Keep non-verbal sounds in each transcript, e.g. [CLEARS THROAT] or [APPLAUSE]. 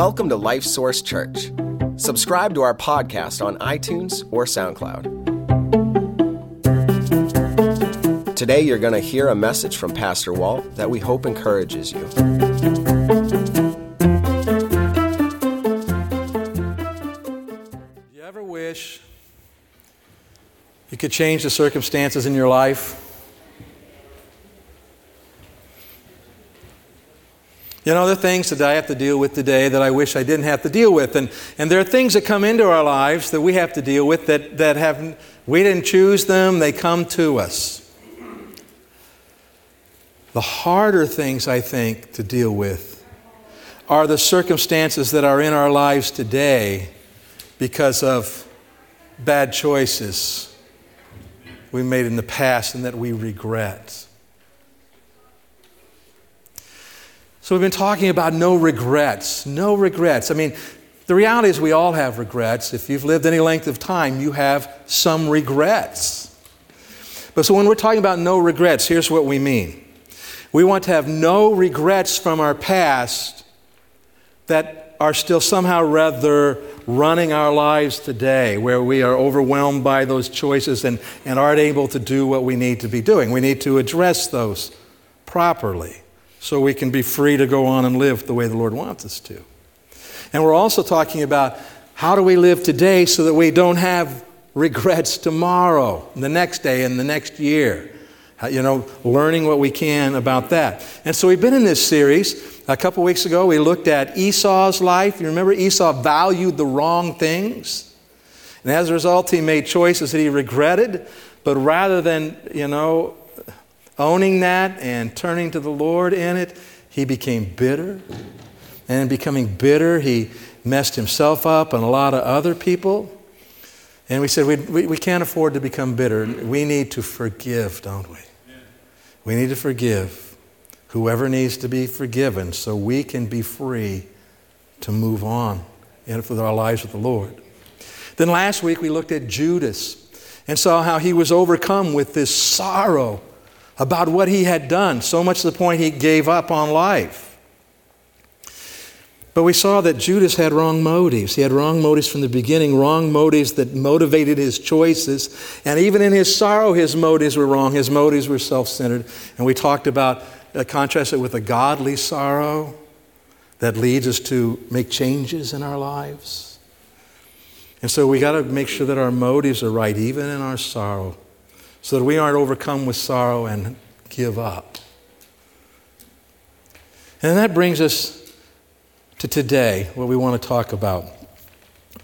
Welcome to Life Source Church. Subscribe to our podcast on iTunes or SoundCloud. Today, you're going to hear a message from Pastor Walt that we hope encourages you. Do you ever wish you could change the circumstances in your life? You know, there are things that I have to deal with today that I wish I didn't have to deal with. And, and there are things that come into our lives that we have to deal with that, that have, we didn't choose them, they come to us. The harder things, I think, to deal with are the circumstances that are in our lives today because of bad choices we made in the past and that we regret. So, we've been talking about no regrets. No regrets. I mean, the reality is we all have regrets. If you've lived any length of time, you have some regrets. But so, when we're talking about no regrets, here's what we mean we want to have no regrets from our past that are still somehow rather running our lives today, where we are overwhelmed by those choices and, and aren't able to do what we need to be doing. We need to address those properly so we can be free to go on and live the way the Lord wants us to. And we're also talking about how do we live today so that we don't have regrets tomorrow, the next day, and the next year. Uh, you know, learning what we can about that. And so we've been in this series. A couple weeks ago, we looked at Esau's life. You remember Esau valued the wrong things? And as a result, he made choices that he regretted. But rather than, you know, owning that and turning to the Lord in it, he became bitter. And in becoming bitter, he messed himself up and a lot of other people. And we said, we, we, we can't afford to become bitter. We need to forgive, don't we? We need to forgive whoever needs to be forgiven so we can be free to move on with our lives with the Lord. Then last week we looked at Judas and saw how he was overcome with this sorrow about what he had done, so much to the point he gave up on life. But we saw that Judas had wrong motives. He had wrong motives from the beginning, wrong motives that motivated his choices. And even in his sorrow, his motives were wrong. His motives were self centered. And we talked about, uh, contrast it with a godly sorrow that leads us to make changes in our lives. And so we got to make sure that our motives are right, even in our sorrow so that we aren't overcome with sorrow and give up. And that brings us to today, what we want to talk about.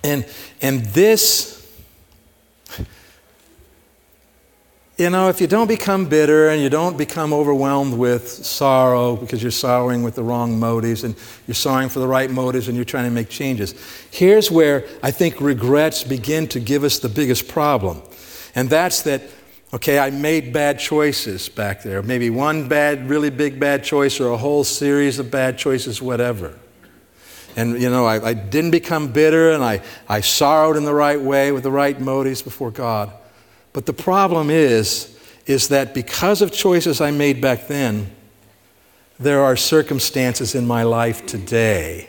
And, and this, you know, if you don't become bitter and you don't become overwhelmed with sorrow because you're sorrowing with the wrong motives and you're sorrowing for the right motives and you're trying to make changes, here's where I think regrets begin to give us the biggest problem. And that's that Okay, I made bad choices back there. Maybe one bad, really big bad choice, or a whole series of bad choices, whatever. And, you know, I, I didn't become bitter and I, I sorrowed in the right way with the right motives before God. But the problem is, is that because of choices I made back then, there are circumstances in my life today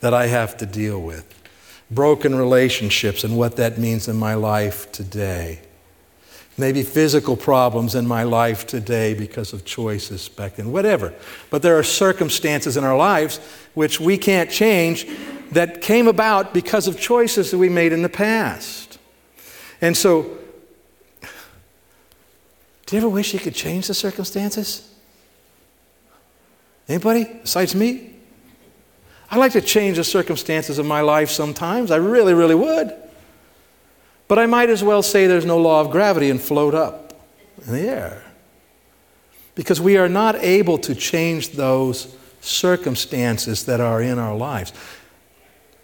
that I have to deal with. Broken relationships and what that means in my life today maybe physical problems in my life today because of choices back then, whatever. But there are circumstances in our lives which we can't change that came about because of choices that we made in the past. And so, do you ever wish you could change the circumstances? Anybody besides me? I'd like to change the circumstances of my life sometimes. I really, really would. But I might as well say there's no law of gravity and float up in the air. Because we are not able to change those circumstances that are in our lives.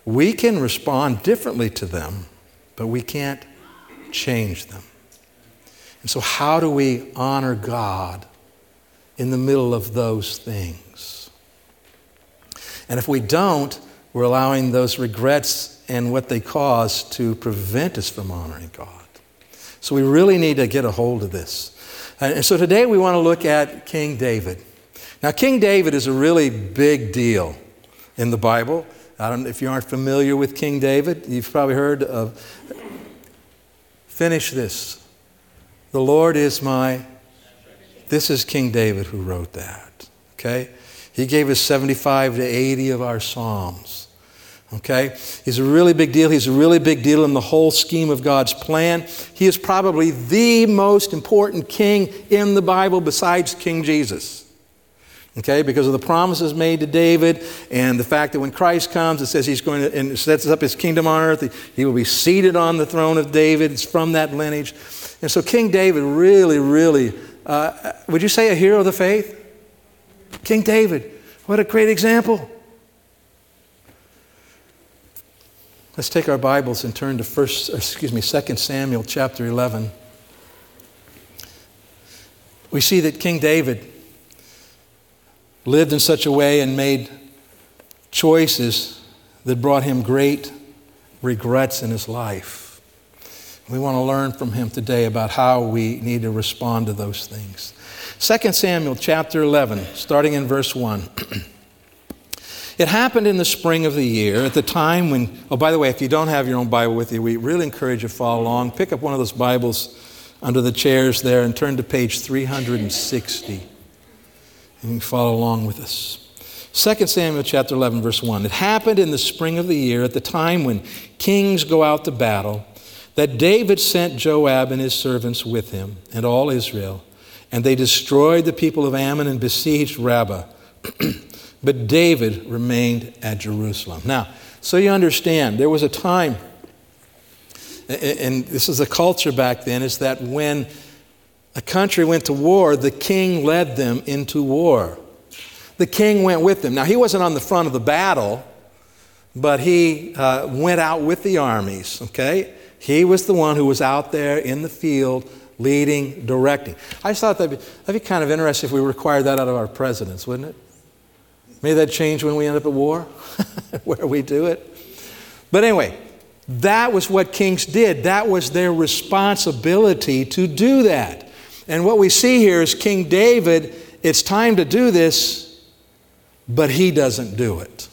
We can respond differently to them, but we can't change them. And so, how do we honor God in the middle of those things? And if we don't, we're allowing those regrets and what they cause to prevent us from honoring God. So we really need to get a hold of this. And so today we want to look at King David. Now, King David is a really big deal. in the Bible. I don't if you aren't familiar with King David, you've probably heard of finish this. The Lord is my this is King David who wrote that. Okay? He gave us 75 to 80 of our Psalms. Okay? He's a really big deal. He's a really big deal in the whole scheme of God's plan. He is probably the most important king in the Bible besides King Jesus. Okay, because of the promises made to David and the fact that when Christ comes, it says he's going to and sets up his kingdom on earth. He will be seated on the throne of David. It's from that lineage. And so King David really, really, uh, would you say a hero of the faith? King David. What a great example. Let's take our Bibles and turn to first, excuse me, 2 Samuel chapter 11. We see that King David lived in such a way and made choices that brought him great regrets in his life. We want to learn from him today about how we need to respond to those things. 2 Samuel chapter 11, starting in verse 1. [CLEARS THROAT] it happened in the spring of the year, at the time when, oh, by the way, if you don't have your own Bible with you, we really encourage you to follow along. Pick up one of those Bibles under the chairs there and turn to page 360. and follow along with us. 2 Samuel chapter 11, verse 1. It happened in the spring of the year, at the time when kings go out to battle, that David sent Joab and his servants with him and all Israel, and they destroyed the people of Ammon and besieged Rabbah. [CLEARS THROAT] but David remained at Jerusalem. Now, so you understand, there was a time, and this is a culture back then, is that when a country went to war, the king led them into war. The king went with them. Now, he wasn't on the front of the battle, but he uh, went out with the armies, okay? He was the one who was out there in the field leading, directing. I just thought that'd be, that'd be kind of interesting if we required that out of our presidents, wouldn't it? May that change when we end up at war, [LAUGHS] where we do it. But anyway, that was what kings did. That was their responsibility to do that. And what we see here is King David, it's time to do this, but he doesn't do it.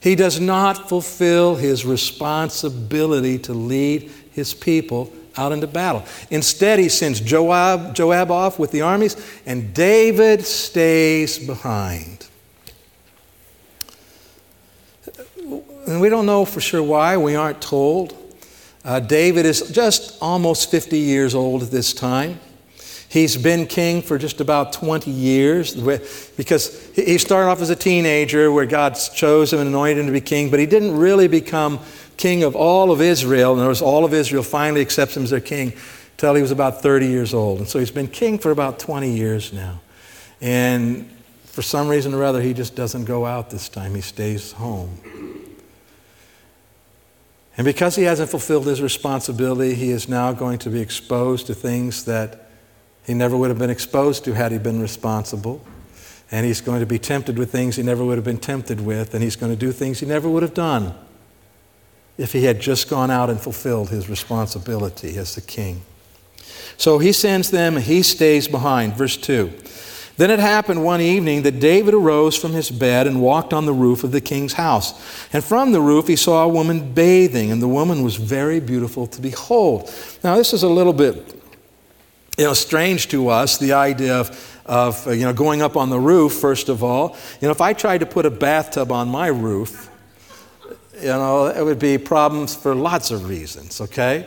He does not fulfill his responsibility to lead his people out into battle. Instead, he sends Joab, Joab off with the armies, and David stays behind. And we don't know for sure why, we aren't told. Uh, David is just almost 50 years old at this time. He's been king for just about 20 years because he started off as a teenager where God chose him and anointed him to be king, but he didn't really become king of all of Israel. And was all of Israel finally accepts him as their king until he was about 30 years old. And so he's been king for about 20 years now. And for some reason or other, he just doesn't go out this time, he stays home. And because he hasn't fulfilled his responsibility, he is now going to be exposed to things that he never would have been exposed to had he been responsible. And he's going to be tempted with things he never would have been tempted with. And he's going to do things he never would have done if he had just gone out and fulfilled his responsibility as the king. So he sends them, and he stays behind. Verse 2. Then it happened one evening that David arose from his bed and walked on the roof of the king's house. And from the roof he saw a woman bathing, and the woman was very beautiful to behold. Now, this is a little bit you know, strange to us, the idea of, of uh, you know, going up on the roof, first of all. You know, if I tried to put a bathtub on my roof, you know, it would be problems for lots of reasons, okay?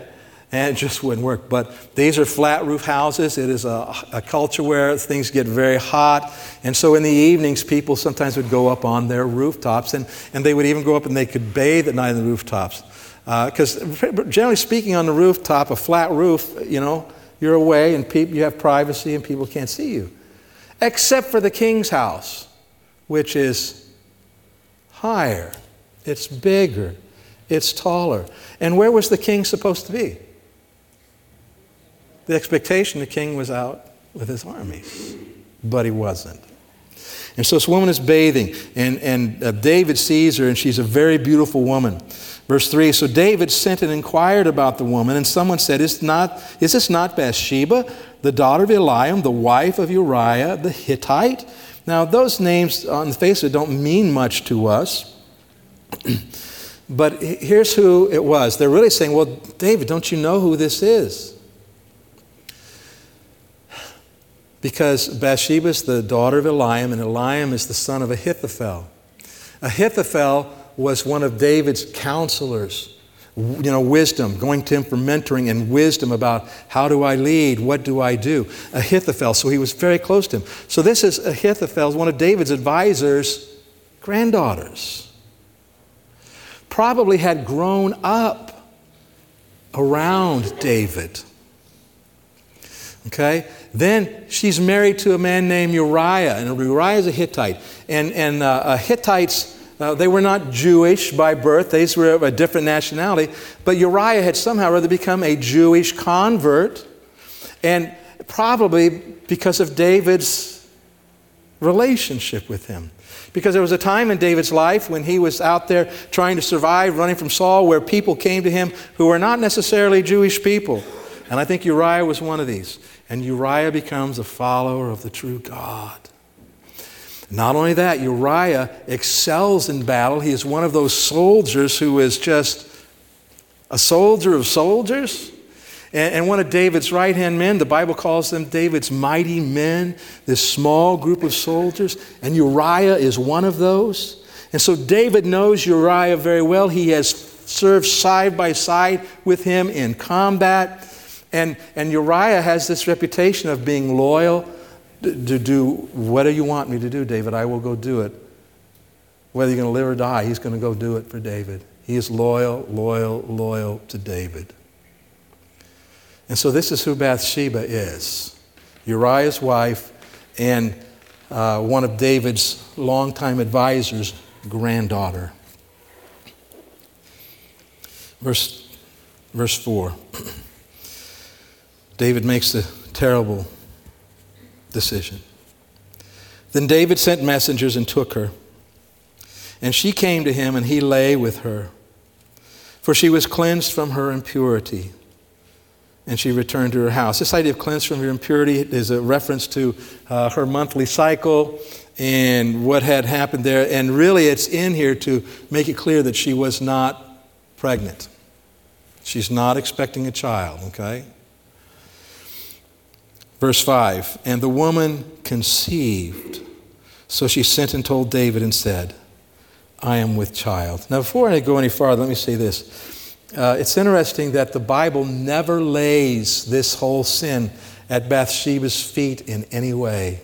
And it just wouldn't work. But these are flat roof houses. It is a, a, culture where things get very hot. And so in the evenings, people sometimes would go up on their rooftops, and, and they would even go up and they could bathe at night on the rooftops. Because uh, generally speaking, on the rooftop, a flat roof, you know, you're away and people, you have privacy and people can't see you. Except for the king's house, which is higher, it's bigger, it's taller. And where was the king supposed to be? The expectation the king was out with his armies, but he wasn't. And so this woman is bathing, and, and uh, David sees her, and she's a very beautiful woman. Verse 3 So David sent and inquired about the woman, and someone said, Is, not, is this not Bathsheba, the daughter of Eliam, the wife of Uriah the Hittite? Now, those names on the face of it don't mean much to us. [CLEARS THROAT] but here's who it was. They're really saying, Well, David, don't you know who this is? Because Bathsheba is the daughter of Eliam, and Eliam is the son of Ahithophel. Ahithophel was one of David's counselors you know, wisdom, going to him for mentoring and wisdom about how do I lead, what do I do. Ahithophel, so he was very close to him. So this is Ahithophel, one of David's advisors' granddaughters. Probably had grown up around David. Okay? Then she's married to a man named Uriah, and Uriah is a Hittite. And, and uh, Hittites uh, they were not Jewish by birth, they were of a different nationality, but Uriah had somehow or other become a Jewish convert, and probably because of David's relationship with him. Because there was a time in David's life when he was out there trying to survive, running from Saul, where people came to him who were not necessarily Jewish people. And I think Uriah was one of these. And Uriah becomes a follower of the true God. Not only that, Uriah excels in battle. He is one of those soldiers who is just a soldier of soldiers. And, one of David's right hand men, the Bible calls them David's mighty men, this small group of soldiers. And Uriah is one of those. And so David knows Uriah very well. He has served side by side with him in combat. And, and Uriah has this reputation of being loyal to do whatever you want me to do, David, I will go do it. Whether you're going to live or die, he's going to go do it for David. He is loyal, loyal, loyal to David. And so this is who Bathsheba is Uriah's wife and uh, one of David's longtime advisors' granddaughter. Verse, verse 4. [CLEARS THROAT] David makes the terrible decision. Then David sent messengers and took her. And she came to him, and he lay with her. For she was cleansed from her impurity. And she returned to her house. This idea of cleansed from her impurity is a reference to uh, her monthly cycle and what had happened there. And really, it's in here to make it clear that she was not pregnant. She's not expecting a child, okay? Verse 5 And the woman conceived. So she sent and told David and said, I am with child. Now, before I go any farther, let me say this. Uh, it's interesting that the Bible never lays this whole sin at Bathsheba's feet in any way.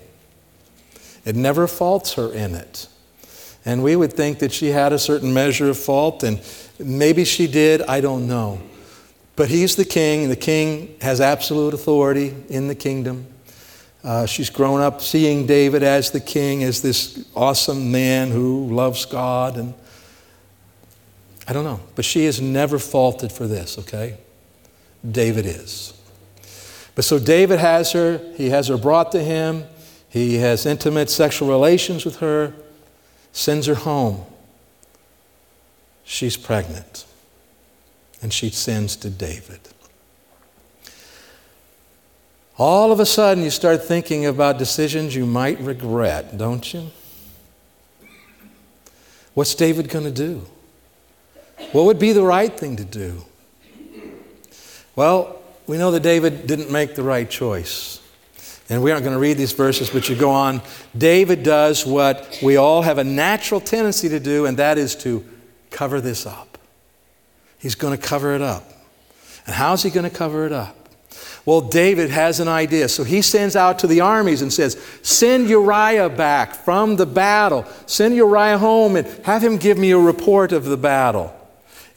It never faults her in it. And we would think that she had a certain measure of fault, and maybe she did, I don't know. But he's the king, and the king has absolute authority in the kingdom. Uh, she's grown up seeing David as the king, as this awesome man who loves God. And I don't know. But she is never faulted for this, okay? David is. But so David has her, he has her brought to him, he has intimate sexual relations with her, sends her home. She's pregnant and she sends to David. All of a sudden, you start thinking about decisions you might regret, don't you? What's David going to do? What would be the right thing to do? Well, we know that David didn't make the right choice. And we aren't going to read these verses, but you go on. David does what we all have a natural tendency to do, and that is to cover this up. He's going to cover it up. And how's he going to cover it up? Well, David has an idea. So he sends out to the armies and says, Send Uriah back from the battle. Send Uriah home and have him give me a report of the battle.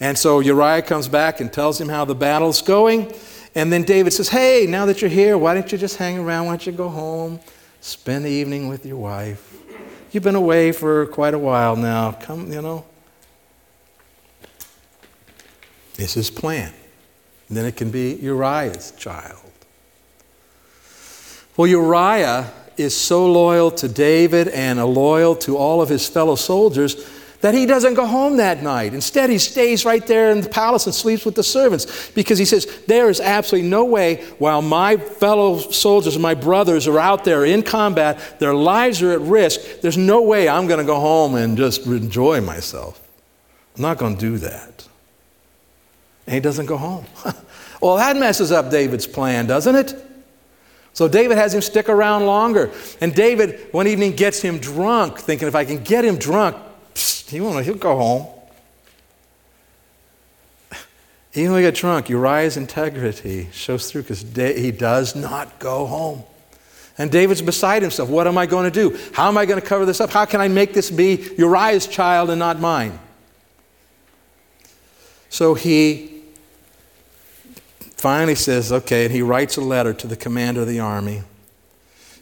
And so Uriah comes back and tells him how the battle's going. And then David says, Hey, now that you're here, why don't you just hang around? Why don't you go home, spend the evening with your wife? You've been away for quite a while now. Come, you know, It's his plan. And then it can be Uriah's child. Well, Uriah is so loyal to David and loyal to all of his fellow soldiers that he doesn't go home that night. Instead, he stays right there in the palace and sleeps with the servants because he says, There is absolutely no way, while my fellow soldiers, my brothers are out there in combat, their lives are at risk, there's no way I'm going to go home and just enjoy myself. I'm not going to do that. And he doesn't go home. [LAUGHS] well, that messes up David's plan, doesn't it? So David has him stick around longer. And David, one evening, gets him drunk, thinking if I can get him drunk, he won't, he'll go home. [LAUGHS] Even though he got drunk, Uriah's integrity shows through because he does not go home. And David's beside himself. What am I going to do? How am I going to cover this up? How can I make this be Uriah's child and not mine? So he finally says, okay, and he writes a letter to the commander of the army,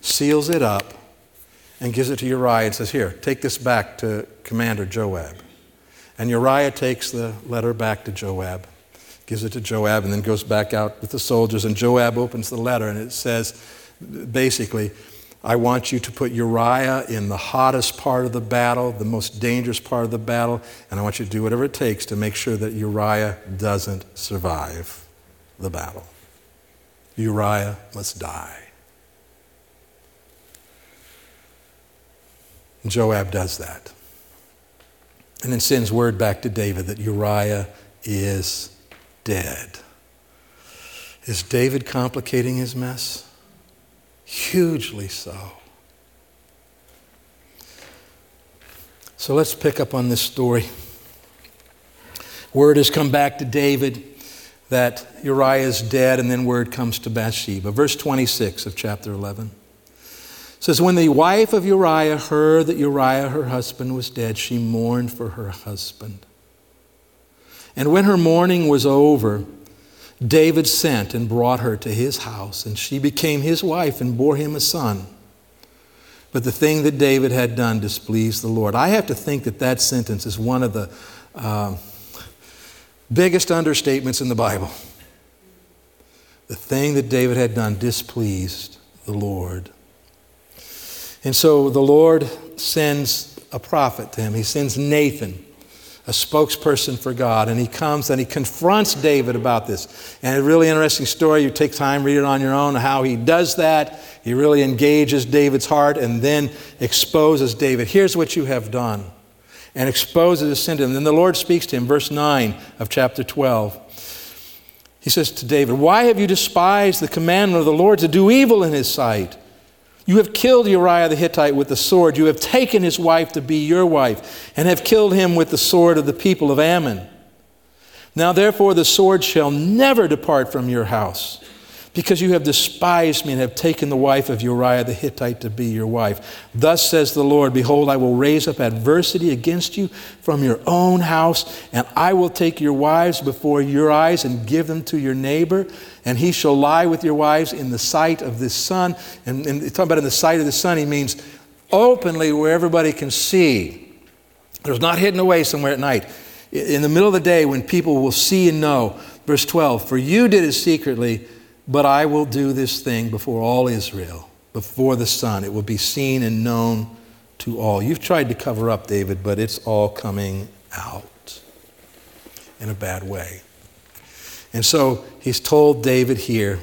seals it up, and gives it to Uriah and says, Here, take this back to Commander Joab. And Uriah takes the letter back to Joab, gives it to Joab, and then goes back out with the soldiers. And Joab opens the letter, and it says basically, I want you to put Uriah in the hottest part of the battle, the most dangerous part of the battle, and I want you to do whatever it takes to make sure that Uriah doesn't survive the battle. Uriah must die. Joab does that. And then sends word back to David that Uriah is dead. Is David complicating his mess? Hugely so. So let's pick up on this story. Word has come back to David that Uriah is dead, and then word comes to Bathsheba. Verse 26 of chapter 11 says, When the wife of Uriah heard that Uriah, her husband, was dead, she mourned for her husband. And when her mourning was over, David sent and brought her to his house, and she became his wife and bore him a son. But the thing that David had done displeased the Lord. I have to think that that sentence is one of the. Uh, biggest understatements in the Bible. The thing that David had done displeased the Lord. And so the Lord sends a prophet to him. He sends Nathan, a spokesperson for God, and he comes and he confronts David about this. And a really interesting story. You take time, read it on your own, how he does that. He really engages David's heart and then exposes David. Here's what you have done and exposes his sin to him. Then the Lord speaks to him, verse 9 of chapter 12. He says to David, Why have you despised the commandment of the Lord to do evil in his sight? You have killed Uriah the Hittite with the sword. You have taken his wife to be your wife, and have killed him with the sword of the people of Ammon. Now, therefore, the sword shall never depart from your house because you have despised me and have taken the wife of Uriah the Hittite to be your wife. Thus says the Lord Behold, I will raise up adversity against you from your own house, and I will take your wives before your eyes and give them to your neighbor, and he shall lie with your wives in the sight of the sun. And, and talking about in the sight of the sun, he means openly where everybody can see. There's not hidden away somewhere at night. In the middle of the day when people will see and know. Verse 12, for you did it secretly but I will do this thing before all Israel, before the sun. It will be seen and known to all. You've tried to cover up, David, but it's all coming out in a bad way. And so he's told David here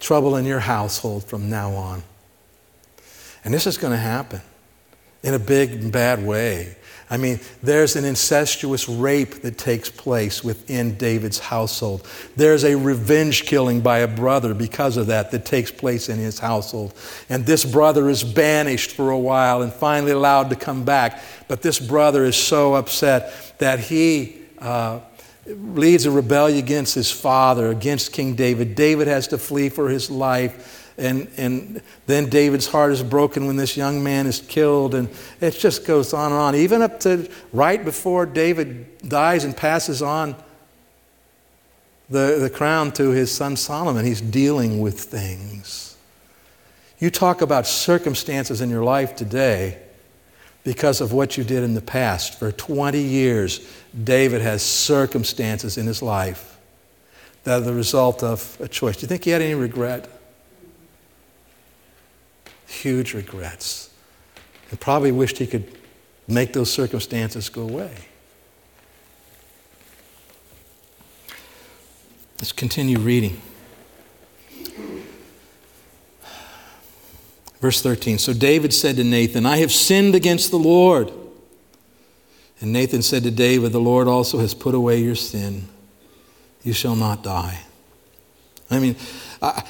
trouble in your household from now on. And this is going to happen in a big, bad way. I mean, there's an incestuous rape that takes place within David's household. There's a revenge killing by a brother because of that that takes place in his household. And this brother is banished for a while and finally allowed to come back. But this brother is so upset that he. Uh, leads a rebellion against his father, against King David. David has to flee for his life. And, and then David's heart is broken when this young man is killed. And it just goes on and on. Even up to right before David dies and passes on the, the crown to his son Solomon, he's dealing with things. You talk about circumstances in your life today because of what you did in the past. For 20 years, David has circumstances in his life that are the result of a choice. Do you think he had any regret? Huge regrets and probably wished he could make those circumstances go away. Let's continue reading. Verse 13 So David said to Nathan, I have sinned against the Lord. And Nathan said to David, The Lord also has put away your sin. You shall not die. I mean,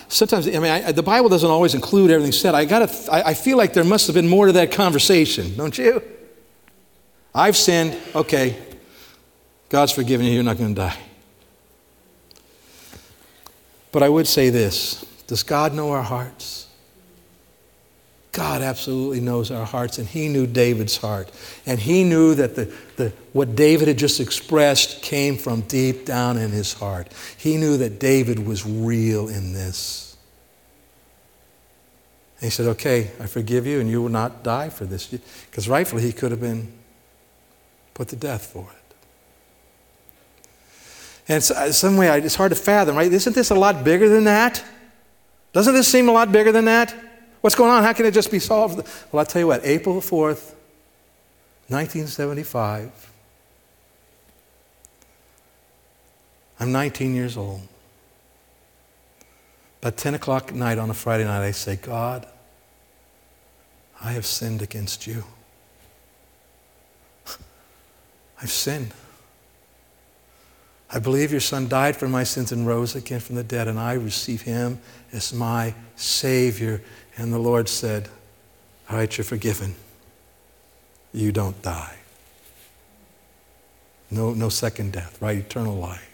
sometimes, I mean, I, the Bible doesn't always include everything said. I, gotta, I, I feel like there must have been more to that conversation, don't you? I've sinned. Okay. God's forgiven you. You're not going to die. But I would say this Does God know our hearts? God absolutely knows our hearts, and He knew David's heart. And He knew that the, the, what David had just expressed came from deep down in his heart. He knew that David was real in this. And he said, Okay, I forgive you, and you will not die for this. Because rightfully, he could have been put to death for it. And uh, some way, it's hard to fathom, right? Isn't this a lot bigger than that? Doesn't this seem a lot bigger than that? What's going on? How can it just be solved? Well, I'll tell you what, April 4th, 1975, I'm 19 years old. About 10 o'clock at night on a Friday night, I say, God, I have sinned against you. [LAUGHS] I've sinned. I believe your son died for my sins and rose again from the dead, and I receive him as my Savior. And the Lord said, All right, you're forgiven. You don't die. No, no second death, right? Eternal life.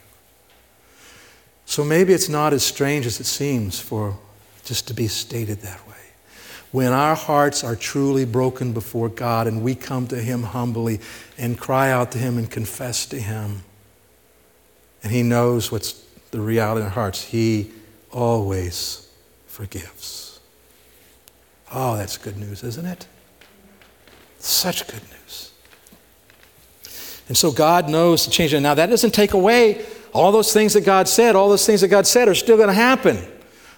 So maybe it's not as strange as it seems for just to be stated that way. When our hearts are truly broken before God and we come to Him humbly and cry out to Him and confess to Him, and He knows what's the reality in our hearts. He always forgives. Oh, that's good news, isn't it? Such good news. And so God knows to change it. Now, that doesn't take away all those things that God said. All those things that God said are still going to happen.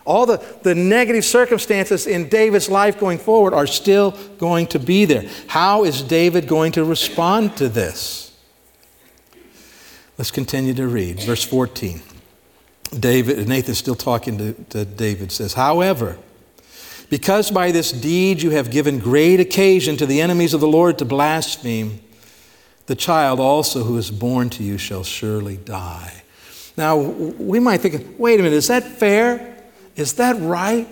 All the, the negative circumstances in David's life going forward are still going to be there. How is David going to respond to this? Let's continue to read. Verse 14. David, Nathan's still talking to, to David, says, However, because by this deed you have given great occasion to the enemies of the Lord to blaspheme, the child also who is born to you shall surely die. Now, we might think, wait a minute, is that fair? Is that right?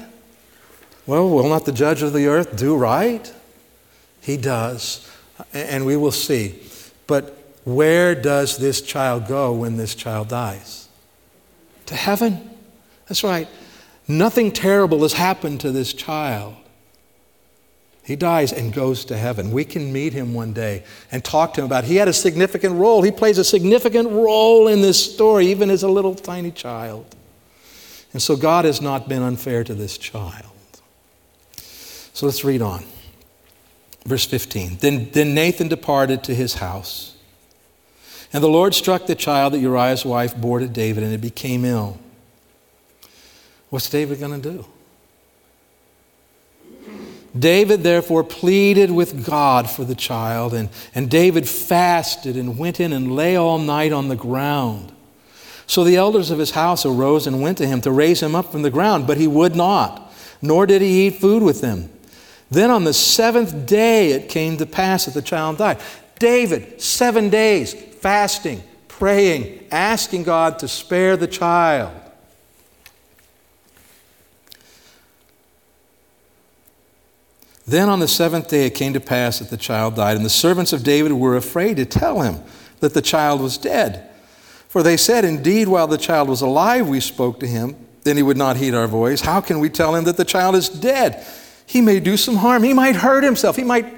Well, will not the judge of the earth do right? He does, and we will see. But where does this child go when this child dies? To heaven. That's right. Nothing terrible has happened to this child. He dies and goes to heaven. We can meet him one day and talk to him about it. He had a significant role. He plays a significant role in this story, even as a little tiny child. And so God has not been unfair to this child. So let's read on. Verse 15. Then, then Nathan departed to his house. And the Lord struck the child that Uriah's wife bore to David, and it became ill. What's David going to do? David therefore pleaded with God for the child, and, and David fasted and went in and lay all night on the ground. So the elders of his house arose and went to him to raise him up from the ground, but he would not, nor did he eat food with them. Then on the seventh day it came to pass that the child died. David, seven days, fasting, praying, asking God to spare the child. Then on the seventh day it came to pass that the child died, and the servants of David were afraid to tell him that the child was dead. For they said, Indeed, while the child was alive, we spoke to him. Then he would not heed our voice. How can we tell him that the child is dead? He may do some harm. He might hurt himself. He might.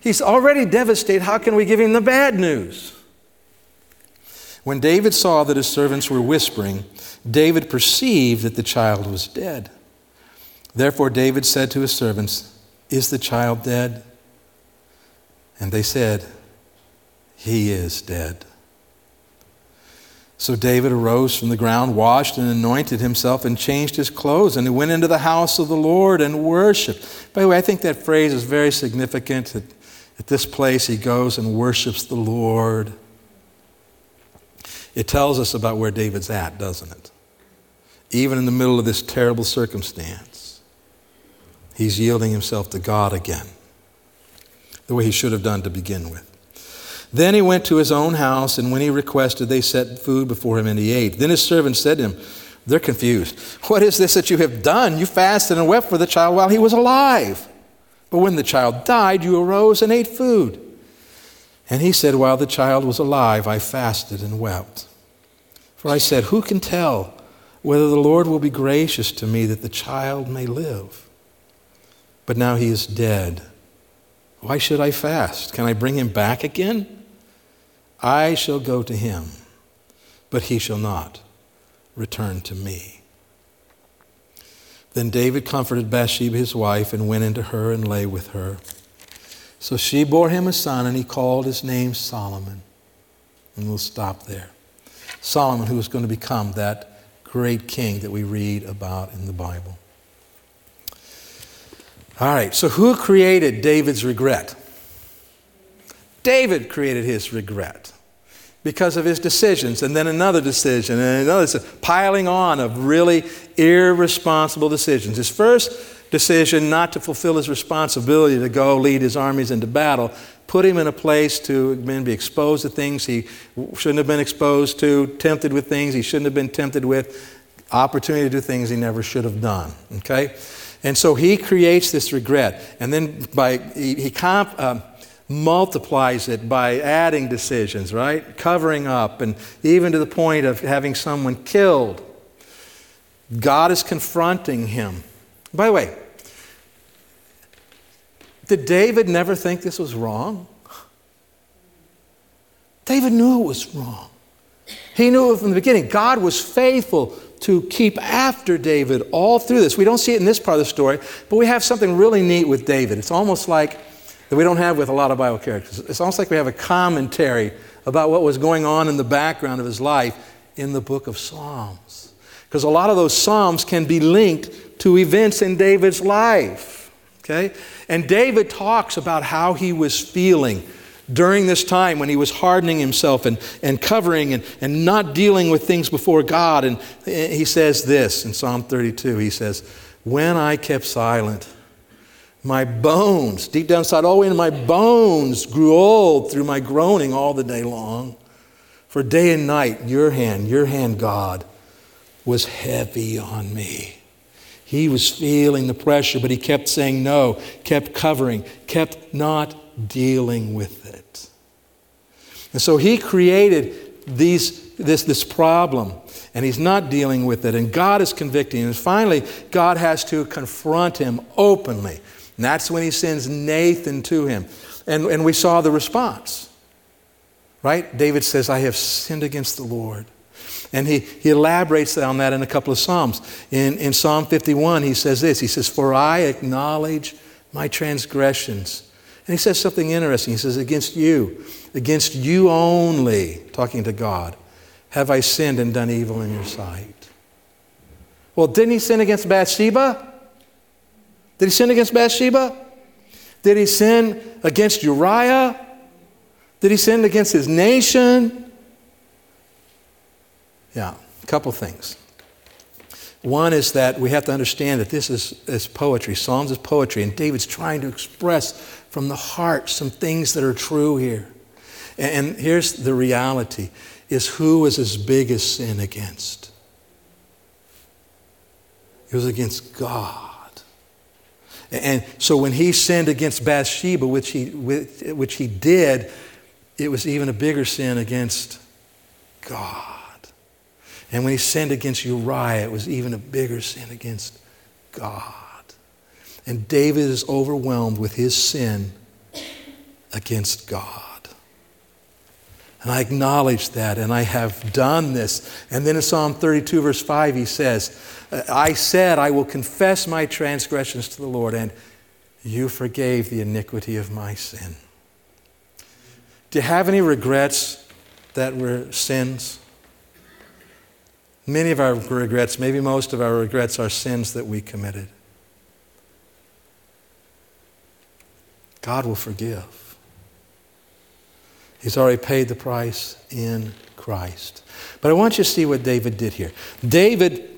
He's already devastated. How can we give him the bad news? When David saw that his servants were whispering, David perceived that the child was dead. Therefore, David said to his servants, Is the child dead? And they said, He is dead. So David arose from the ground, washed and anointed himself, and changed his clothes, and he went into the house of the Lord and worshiped. By the way, I think that phrase is very significant. At this place, he goes and worships the Lord. It tells us about where David's at, doesn't it? Even in the middle of this terrible circumstance, he's yielding himself to God again, the way he should have done to begin with. Then he went to his own house, and when he requested, they set food before him, and he ate. Then his servants said to him, They're confused. What is this that you have done? You fasted and wept for the child while he was alive. But when the child died, you arose and ate food. And he said, While the child was alive, I fasted and wept. For I said, Who can tell whether the Lord will be gracious to me that the child may live? But now he is dead. Why should I fast? Can I bring him back again? I shall go to him, but he shall not return to me. Then David comforted Bathsheba, his wife, and went into her and lay with her. So she bore him a son, and he called his name Solomon. And we'll stop there. Solomon, who was going to become that great king that we read about in the Bible. All right, so who created David's regret? David created his regret because of his decisions, and then another decision, and another piling on of really irresponsible decisions. His first decision not to fulfill his responsibility to go lead his armies into battle put him in a place to be exposed to things he shouldn't have been exposed to, tempted with things he shouldn't have been tempted with, opportunity to do things he never should have done. Okay? And so he creates this regret. And then by, he, he comp, uh, multiplies it by adding decisions, right? Covering up, and even to the point of having someone killed. God is confronting him. By the way, did David never think this was wrong? David knew it was wrong. He knew it from the beginning. God was faithful to keep after David all through this. We don't see it in this part of the story, but we have something really neat with David. It's almost like that we don't have with a lot of Bible characters. It's almost like we have a commentary about what was going on in the background of his life in the book of Psalms. Because a lot of those Psalms can be linked to events in David's life. Okay? And David talks about how he was feeling during this time when he was hardening himself and, and covering and, and not dealing with things before God. And he says this in Psalm 32 He says, When I kept silent, my bones, deep down inside, all the way into my bones, grew old through my groaning all the day long. For day and night, your hand, your hand, God, was heavy on me. He was feeling the pressure, but he kept saying no, kept covering, kept not dealing with it. And so he created these, this, this problem, and he's not dealing with it, and God is convicting. Him. And finally, God has to confront him openly. And that's when he sends Nathan to him. And, and we saw the response. Right? David says, I have sinned against the Lord. And he, he elaborates on that in a couple of Psalms. In, in Psalm 51, he says this He says, For I acknowledge my transgressions. And he says something interesting. He says, Against you, against you only, talking to God, have I sinned and done evil in your sight. Well, didn't he sin against Bathsheba? Did he sin against Bathsheba? Did he sin against Uriah? Did he sin against his nation? Yeah, a couple things. One is that we have to understand that this is, is poetry. Psalms is poetry, and David's trying to express from the heart some things that are true here. And, here's the reality is who was his biggest sin against? It was against God. And so when he sinned against Bathsheba, which he, which he did, it was even a bigger sin against God. And when he sinned against Uriah, it was even a bigger sin against God. And David is overwhelmed with his sin against God. And I acknowledge that, and I have done this. And then in Psalm 32, verse 5, he says, I said, I will confess my transgressions to the Lord, and you forgave the iniquity of my sin. Do you have any regrets that were sins? Many of our regrets, maybe most of our regrets, are sins that we committed. God will forgive. He's already paid the price in Christ. But I want you to see what David did here. David,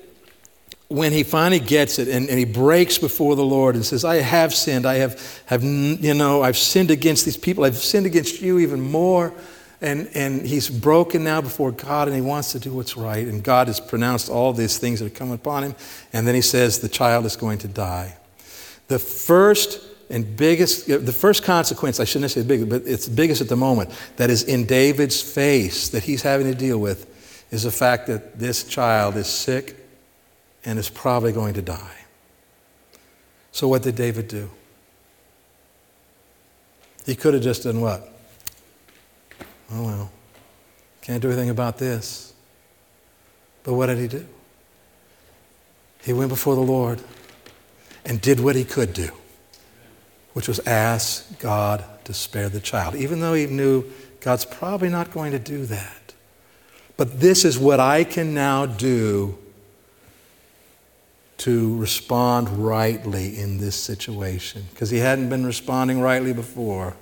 when he finally gets it and, and he breaks before the Lord and says, I have sinned. I have, have, you know, I've sinned against these people. I've sinned against you even more. And, and he's broken now before God and he wants to do what's right. And God has pronounced all these things that have come upon him. And then he says, The child is going to die. The first and biggest, the first consequence, I shouldn't say big, but it's biggest at the moment, that is in David's face that he's having to deal with is the fact that this child is sick and is probably going to die. So, what did David do? He could have just done what? Oh, well, can't do anything about this. But what did he do? He went before the Lord and did what he could do, which was ask God to spare the child, even though he knew God's probably not going to do that. But this is what I can now do to respond rightly in this situation, because he hadn't been responding rightly before.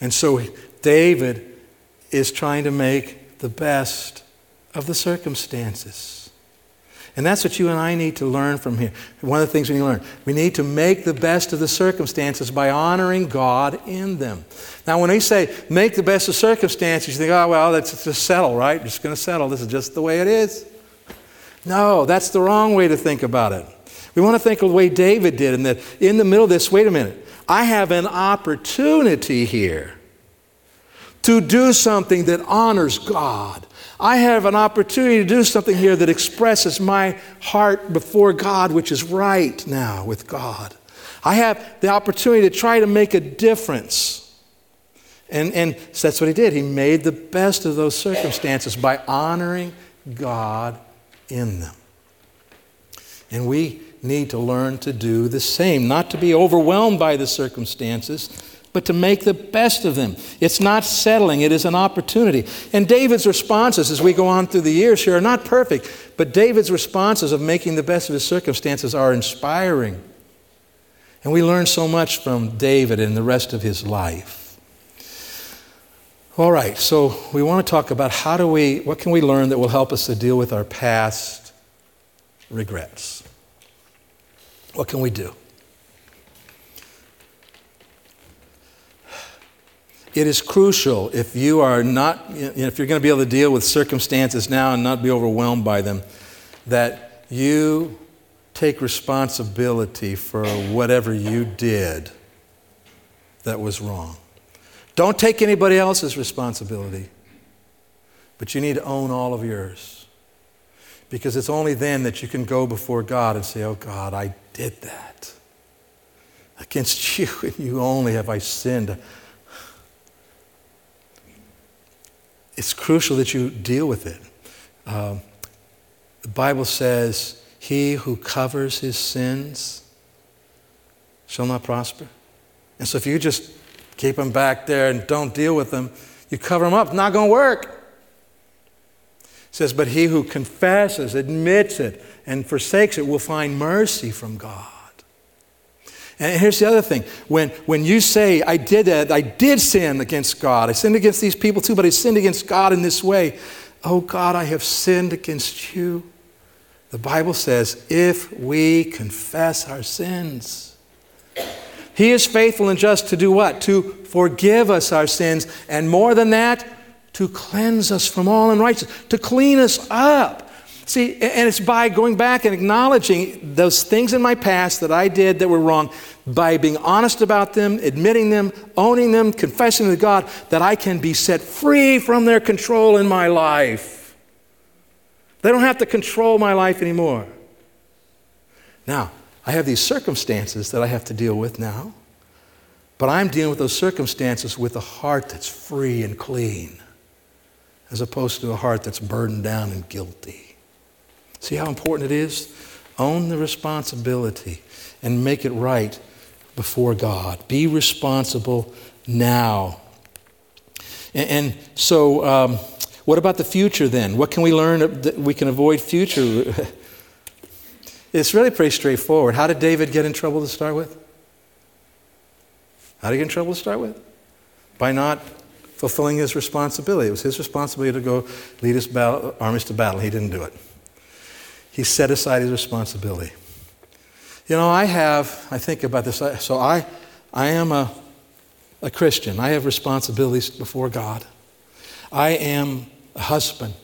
And so David is trying to make the best of the circumstances. And that's what you and I need to learn from here. One of the things we need to learn. We need to make the best of the circumstances by honoring God in them. Now, when we say make the best of circumstances, you think, oh, well, that's just settle, right? Just going to settle. This is just the way it is. No, that's the wrong way to think about it. We want to think of the way David did, and that in the middle of this, wait a minute, I have an opportunity here to do something that honors God. I have an opportunity to do something here that expresses my heart before God, which is right now with God. I have the opportunity to try to make a difference. And, and so that's what he did. He made the best of those circumstances by honoring God in them. And we need to learn to do the same, not to be overwhelmed by the circumstances, but to make the best of them. It's not settling, it is an opportunity. And David's responses as we go on through the years here are not perfect, but David's responses of making the best of his circumstances are inspiring. And we learn so much from David and the rest of his life. All right, so we want to talk about how do we, what can we learn that will help us to deal with our past regrets? What can we do? It is crucial if you are not, if you're going to be able to deal with circumstances now and not be overwhelmed by them, that you take responsibility for whatever you did that was wrong. Don't take anybody else's responsibility, but you need to own all of yours. Because it's only then that you can go before God and say, Oh God, I did that. Against [LAUGHS] you and you only have I sinned. It's crucial that you deal with it. Um, the Bible says, He who covers his sins shall not prosper. And so if you just keep them back there and don't deal with them, you cover them up, not going to work. It says, But he who confesses, admits it, and forsakes it will find mercy from God. And here's the other thing. When, when you say, I did that, I did sin against God, I sinned against these people too, but I sinned against God in this way. Oh God, I have sinned against you. The Bible says, if we confess our sins, He is faithful and just to do what? To forgive us our sins, and more than that, to cleanse us from all unrighteousness, to clean us up. See, and it's by going back and acknowledging those things in my past that I did that were wrong, by being honest about them, admitting them, owning them, confessing to God, that I can be set free from their control in my life. They don't have to control my life anymore. Now, I have these circumstances that I have to deal with now, but I'm dealing with those circumstances with a heart that's free and clean, as opposed to a heart that's burdened down and guilty. See how important it is? Own the responsibility and make it right before God. Be responsible now. And, and so, um, what about the future then? What can we learn that we can avoid future? [LAUGHS] it's really pretty straightforward. How did David get in trouble to start with? How did he get in trouble to start with? By not fulfilling his responsibility. It was his responsibility to go lead his battle, armies to battle. He didn't do it. He set aside his responsibility. You know, I have, I think about this. So I, I am a, a Christian. I have responsibilities before God. I am a husband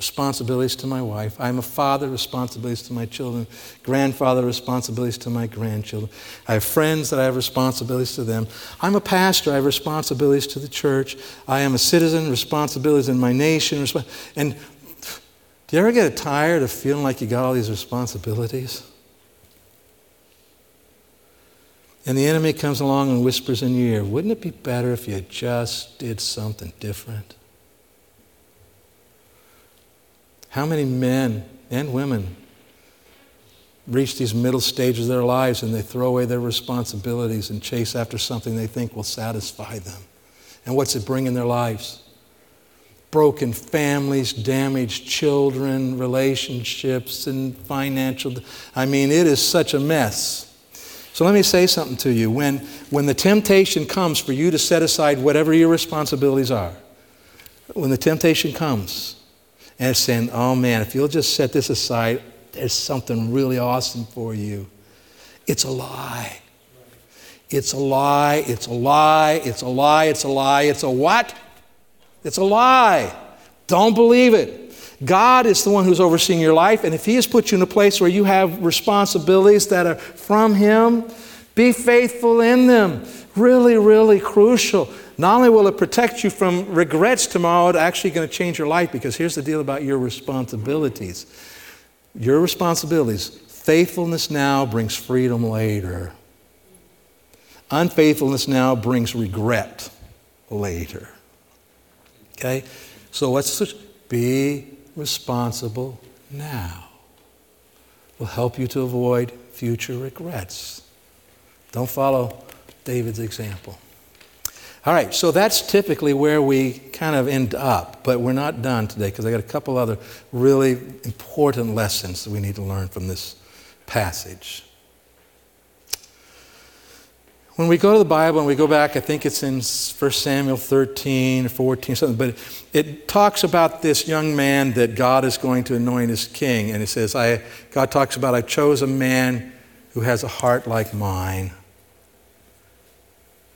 responsibilities to my wife. I'm a father, responsibilities to my children, grandfather, responsibilities to my grandchildren. I have friends that I have responsibilities to them. I'm a pastor, I have responsibilities to the church. I am a citizen, responsibilities in my nation. And do you ever get tired of feeling like you got all these responsibilities? And the enemy comes along and whispers in your ear, wouldn't it be better if you just did something different? How many men and women reach these middle stages of their lives and they throw away their responsibilities and chase after something they think will satisfy them? And what's it bring in their lives? Broken families, damaged children, relationships, and financial. I mean, it is such a mess. So let me say something to you. When, when the temptation comes for you to set aside whatever your responsibilities are, when the temptation comes, and it's saying, oh man, if you'll just set this aside, there's something really awesome for you. It's a lie. It's a lie. It's a lie. It's a lie. It's a lie. It's a what? It's a lie. Don't believe it. God is the one who's overseeing your life, and if He has put you in a place where you have responsibilities that are from Him, be faithful in them. Really, really crucial. Not only will it protect you from regrets tomorrow, it's actually going to change your life because here's the deal about your responsibilities. Your responsibilities, faithfulness now brings freedom later. Unfaithfulness now brings regret later. Okay? So let's be responsible now. Will help you to avoid future regrets. Don't follow David's example. All right, so that's typically where we kind of end up, but we're not done today because I got a couple other really important lessons that we need to learn from this passage. When we go to the Bible and we go back, I think it's in 1 Samuel 13 14 something, but it talks about this young man that God is going to anoint as king. And it says, I, God talks about, I chose a man who has a heart like mine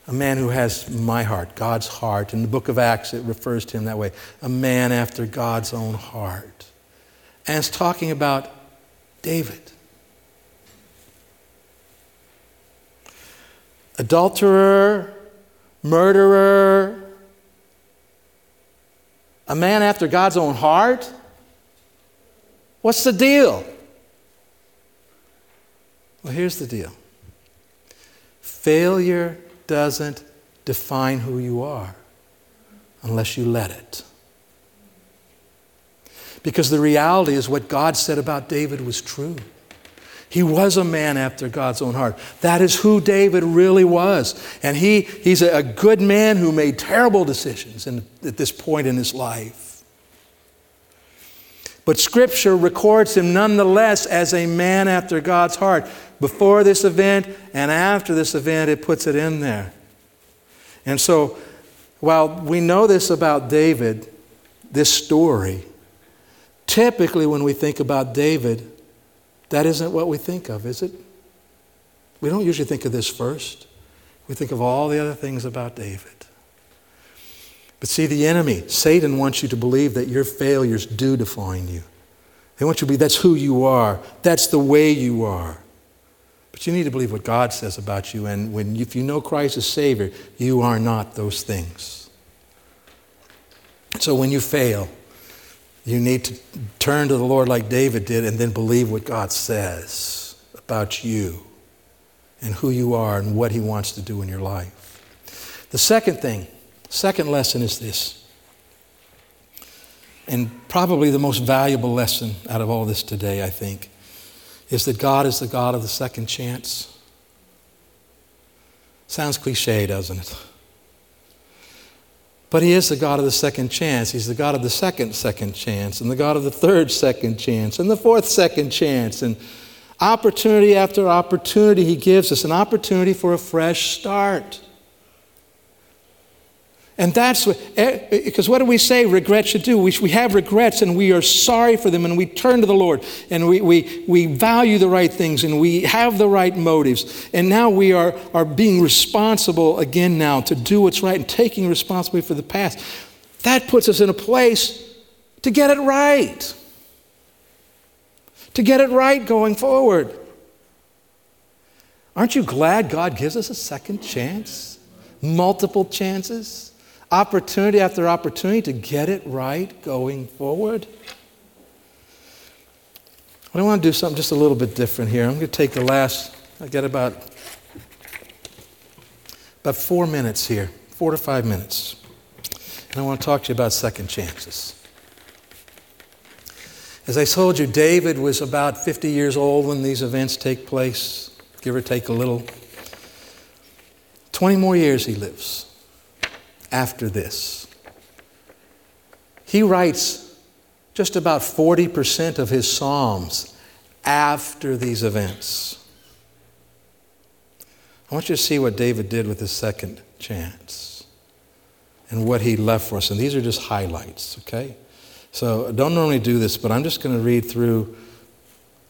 a man who has my heart, God's heart. In the book of Acts, it refers to him that way a man after God's own heart. And it's talking about David. Adulterer, murderer, a man after God's own heart? What's the deal? Well, here's the deal failure doesn't define who you are unless you let it. Because the reality is what God said about David was true. He was a man after God's own heart. That is who David really was. And he, he's a, good man who made terrible decisions in, at this point in his life. But Scripture records him nonetheless as a man after God's heart. Before this event and after this event, it puts it in there. And so, while we know this about David, this story, typically when we think about David, that isn't what we think of, is it? We don't usually think of this first. We think of all the other things about David. But see, the enemy, Satan wants you to believe that your failures do define you. They want you to believe that's who you are, that's the way you are. But you need to believe what God says about you. And when, if you know Christ as Savior, you are not those things. So when you fail, you need to turn to the Lord like David did and then believe what God says about you and who you are and what He wants to do in your life. The second thing, second lesson is this. And probably the most valuable lesson out of all this today, I think is that God is the God of the second chance. Sounds cliche, doesn't it? But He is the God of the second chance. He's the God of the second second chance, and the God of the third second chance, and the fourth second chance. And opportunity after opportunity, He gives us an opportunity for a fresh start. And that's what, because eh, what do we say regret should do? We, we have regrets and we are sorry for them and we turn to the Lord and we, we, we value the right things and we have the right motives. And now we are, are being responsible again now to do what's right and taking responsibility for the past. That puts us in a place to get it right. To get it right going forward. Aren't you glad God gives us a second chance? Multiple chances? Opportunity after opportunity to get it right going forward. But I want to do something just a little bit different here. I'm going to take the last, I got about, about four minutes here, four to five minutes. And I want to talk to you about second chances. As I told you, David was about 50 years old when these events take place, give or take a little. 20 more years he lives after this. He writes just about 40% of his Psalms after these events. I want you to see what David did with his second chance and what he left for us. And these are just highlights, okay? So I don't normally do this, but I'm just going to read through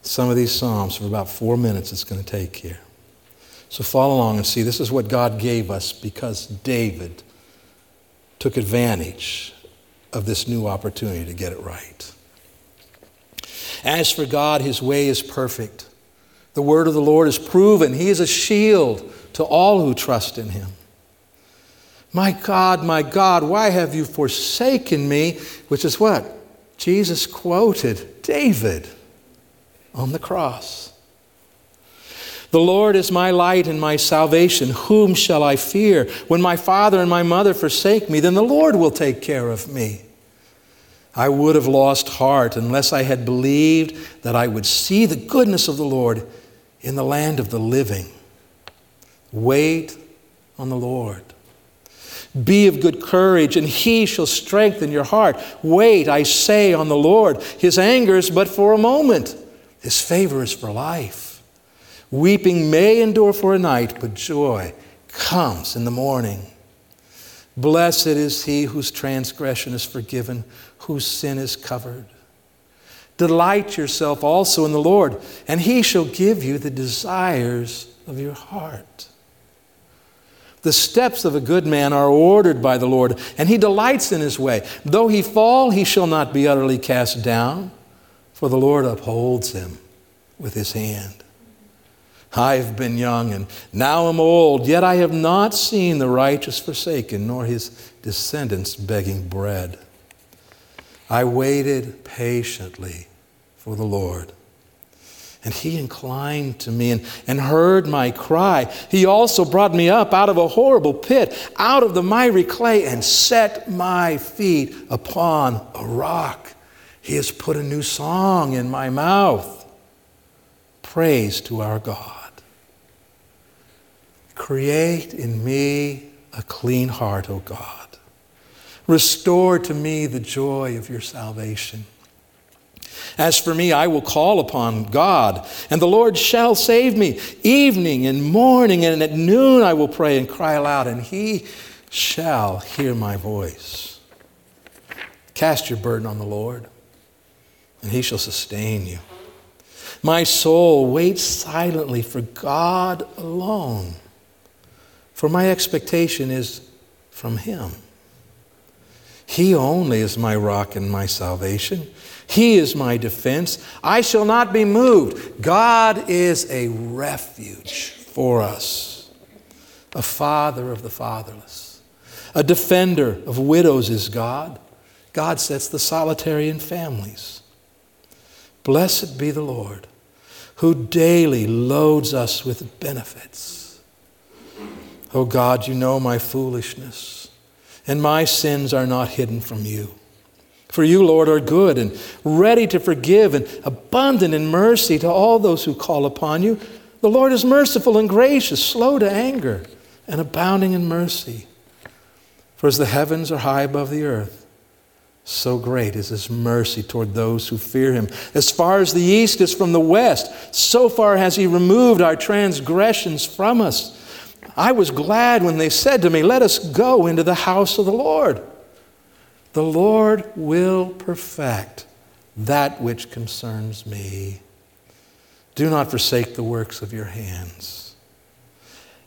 some of these Psalms for about four minutes it's going to take here. So follow along and see this is what God gave us because David took advantage of this new opportunity to get it right. As for God, his way is perfect. The word of the Lord is proven. He is a shield to all who trust in him. My God, my God, why have you forsaken me? Which is what? Jesus quoted David on the cross. The Lord is my light and my salvation. Whom shall I fear? When my father and my mother forsake me, then the Lord will take care of me. I would have lost heart unless I had believed that I would see the goodness of the Lord in the land of the living. Wait on the Lord. Be of good courage, and he shall strengthen your heart. Wait, I say, on the Lord. His anger is but for a moment, his favor is for life. Weeping may endure for a night, but joy comes in the morning. Blessed is he whose transgression is forgiven, whose sin is covered. Delight yourself also in the Lord, and he shall give you the desires of your heart. The steps of a good man are ordered by the Lord, and he delights in his way. Though he fall, he shall not be utterly cast down, for the Lord upholds him with his hand. I've been young and now am old, yet I have not seen the righteous forsaken, nor his descendants begging bread. I waited patiently for the Lord. And he inclined to me and, and heard my cry. He also brought me up out of a horrible pit, out of the miry clay, and set my feet upon a rock. He has put a new song in my mouth. Praise to our God. Create in me a clean heart, O God. Restore to me the joy of your salvation. As for me, I will call upon God, and the Lord shall save me. Evening and morning and at noon I will pray and cry aloud, and he shall hear my voice. Cast your burden on the Lord, and he shall sustain you. My soul waits silently for God alone. For my expectation is from Him. He only is my rock and my salvation. He is my defense. I shall not be moved. God is a refuge for us, a father of the fatherless, a defender of widows is God. God sets the solitary in families. Blessed be the Lord, who daily loads us with benefits. Oh God, you know my foolishness, and my sins are not hidden from you. For you, Lord, are good and ready to forgive and abundant in mercy to all those who call upon you. The Lord is merciful and gracious, slow to anger, and abounding in mercy. For as the heavens are high above the earth, so great is his mercy toward those who fear him. As far as the east is from the west, so far has he removed our transgressions from us. I was glad when they said to me, Let us go into the house of the Lord. The Lord will perfect that which concerns me. Do not forsake the works of your hands.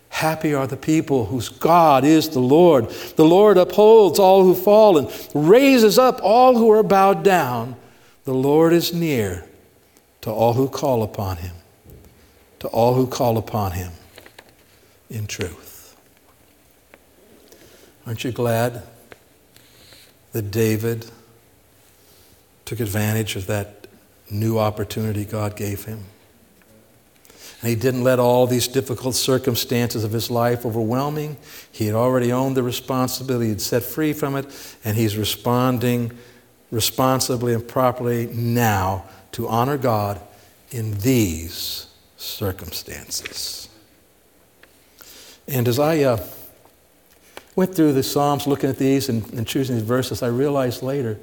Happy are the people whose God is the Lord. The Lord upholds all who fall and raises up all who are bowed down. The Lord is near to all who call upon him, to all who call upon him in truth. Aren't you glad that David took advantage of that new opportunity God gave him? And he didn't let all these difficult circumstances of his life overwhelm him. He had already owned the responsibility, he'd set free from it, and he's responding responsibly and properly now to honor God in these circumstances. And as I uh, went through the Psalms looking at these and, and choosing these verses, I realized later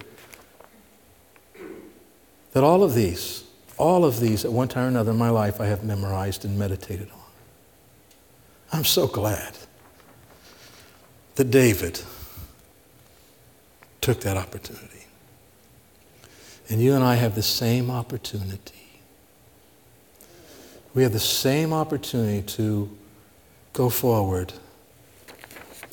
that all of these, all of these at one time or another in my life, I have memorized and meditated on. I'm so glad that David took that opportunity. And you and I have the same opportunity. We have the same opportunity to go forward,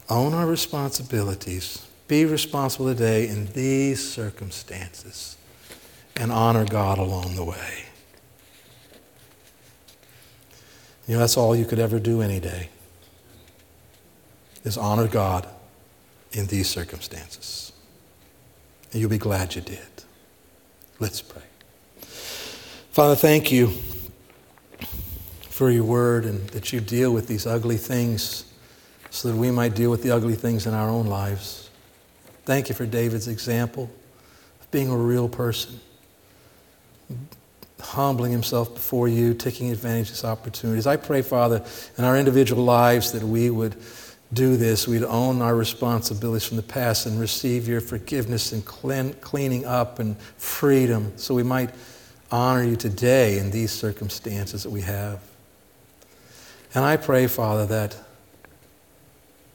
own our responsibilities, be responsible today in these circumstances, and honor God along the way. You know, that's all you could ever do any day, is honor God in these circumstances. And you'll be glad you did. Let's pray. Father, thank you for your word and that you deal with these ugly things so that we might deal with the ugly things in our own lives. Thank you for David's example of being a real person, humbling himself before you, taking advantage of these opportunities. I pray, Father, in our individual lives that we would do this, we'd own our responsibilities from the past and receive your forgiveness and clean, cleaning up and freedom so we might honor you today in these circumstances that we have. And I pray, Father, that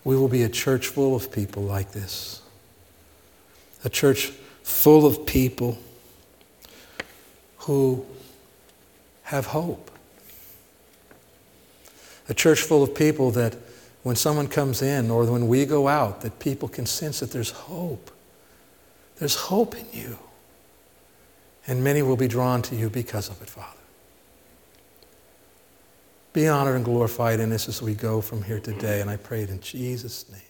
we will be a church full of people like this. A church full of people who have hope. A church full of people that when someone comes in or when we go out, that people can sense that there's hope. There's hope in you. And many will be drawn to you because of it, Father. Be honored and glorified in this as we go from here today. And I pray it in Jesus' name.